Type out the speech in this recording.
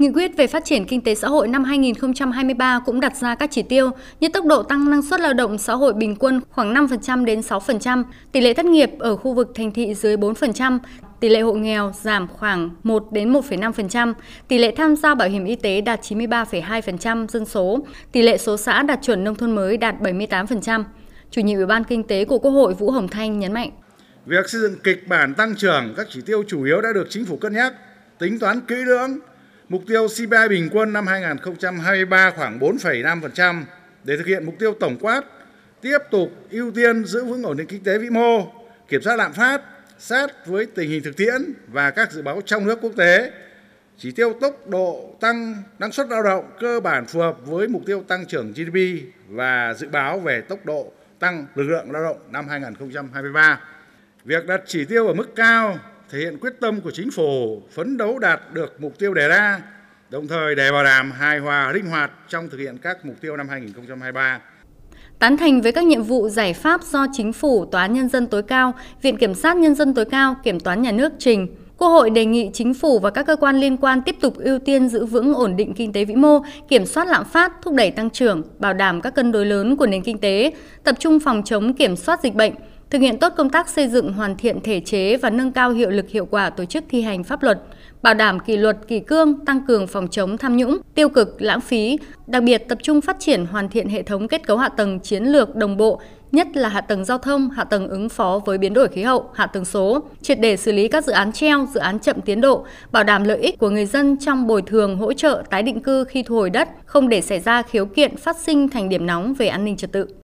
Nghị quyết về phát triển kinh tế xã hội năm 2023 cũng đặt ra các chỉ tiêu như tốc độ tăng năng suất lao động xã hội bình quân khoảng 5% đến 6%, tỷ lệ thất nghiệp ở khu vực thành thị dưới 4%, tỷ lệ hộ nghèo giảm khoảng 1 đến 1,5%, tỷ lệ tham gia bảo hiểm y tế đạt 93,2% dân số, tỷ lệ số xã đạt chuẩn nông thôn mới đạt 78%. Chủ nhiệm Ủy ban Kinh tế của Quốc hội Vũ Hồng Thanh nhấn mạnh. Việc xây dựng kịch bản tăng trưởng các chỉ tiêu chủ yếu đã được chính phủ cân nhắc, tính toán kỹ lưỡng Mục tiêu CPI bình quân năm 2023 khoảng 4,5% để thực hiện mục tiêu tổng quát, tiếp tục ưu tiên giữ vững ổn định kinh tế vĩ mô, kiểm soát lạm phát sát với tình hình thực tiễn và các dự báo trong nước quốc tế. Chỉ tiêu tốc độ tăng năng suất lao động cơ bản phù hợp với mục tiêu tăng trưởng GDP và dự báo về tốc độ tăng lực lượng lao động năm 2023. Việc đặt chỉ tiêu ở mức cao thể hiện quyết tâm của chính phủ phấn đấu đạt được mục tiêu đề ra, đồng thời để bảo đảm hài hòa linh hoạt trong thực hiện các mục tiêu năm 2023. Tán thành với các nhiệm vụ giải pháp do Chính phủ, Tòa án Nhân dân tối cao, Viện Kiểm sát Nhân dân tối cao, Kiểm toán Nhà nước trình, Quốc hội đề nghị chính phủ và các cơ quan liên quan tiếp tục ưu tiên giữ vững ổn định kinh tế vĩ mô, kiểm soát lạm phát, thúc đẩy tăng trưởng, bảo đảm các cân đối lớn của nền kinh tế, tập trung phòng chống kiểm soát dịch bệnh, thực hiện tốt công tác xây dựng hoàn thiện thể chế và nâng cao hiệu lực hiệu quả tổ chức thi hành pháp luật, bảo đảm kỷ luật kỷ cương, tăng cường phòng chống tham nhũng, tiêu cực, lãng phí, đặc biệt tập trung phát triển hoàn thiện hệ thống kết cấu hạ tầng chiến lược đồng bộ, nhất là hạ tầng giao thông, hạ tầng ứng phó với biến đổi khí hậu, hạ tầng số, triệt để xử lý các dự án treo, dự án chậm tiến độ, bảo đảm lợi ích của người dân trong bồi thường, hỗ trợ tái định cư khi thu hồi đất, không để xảy ra khiếu kiện phát sinh thành điểm nóng về an ninh trật tự.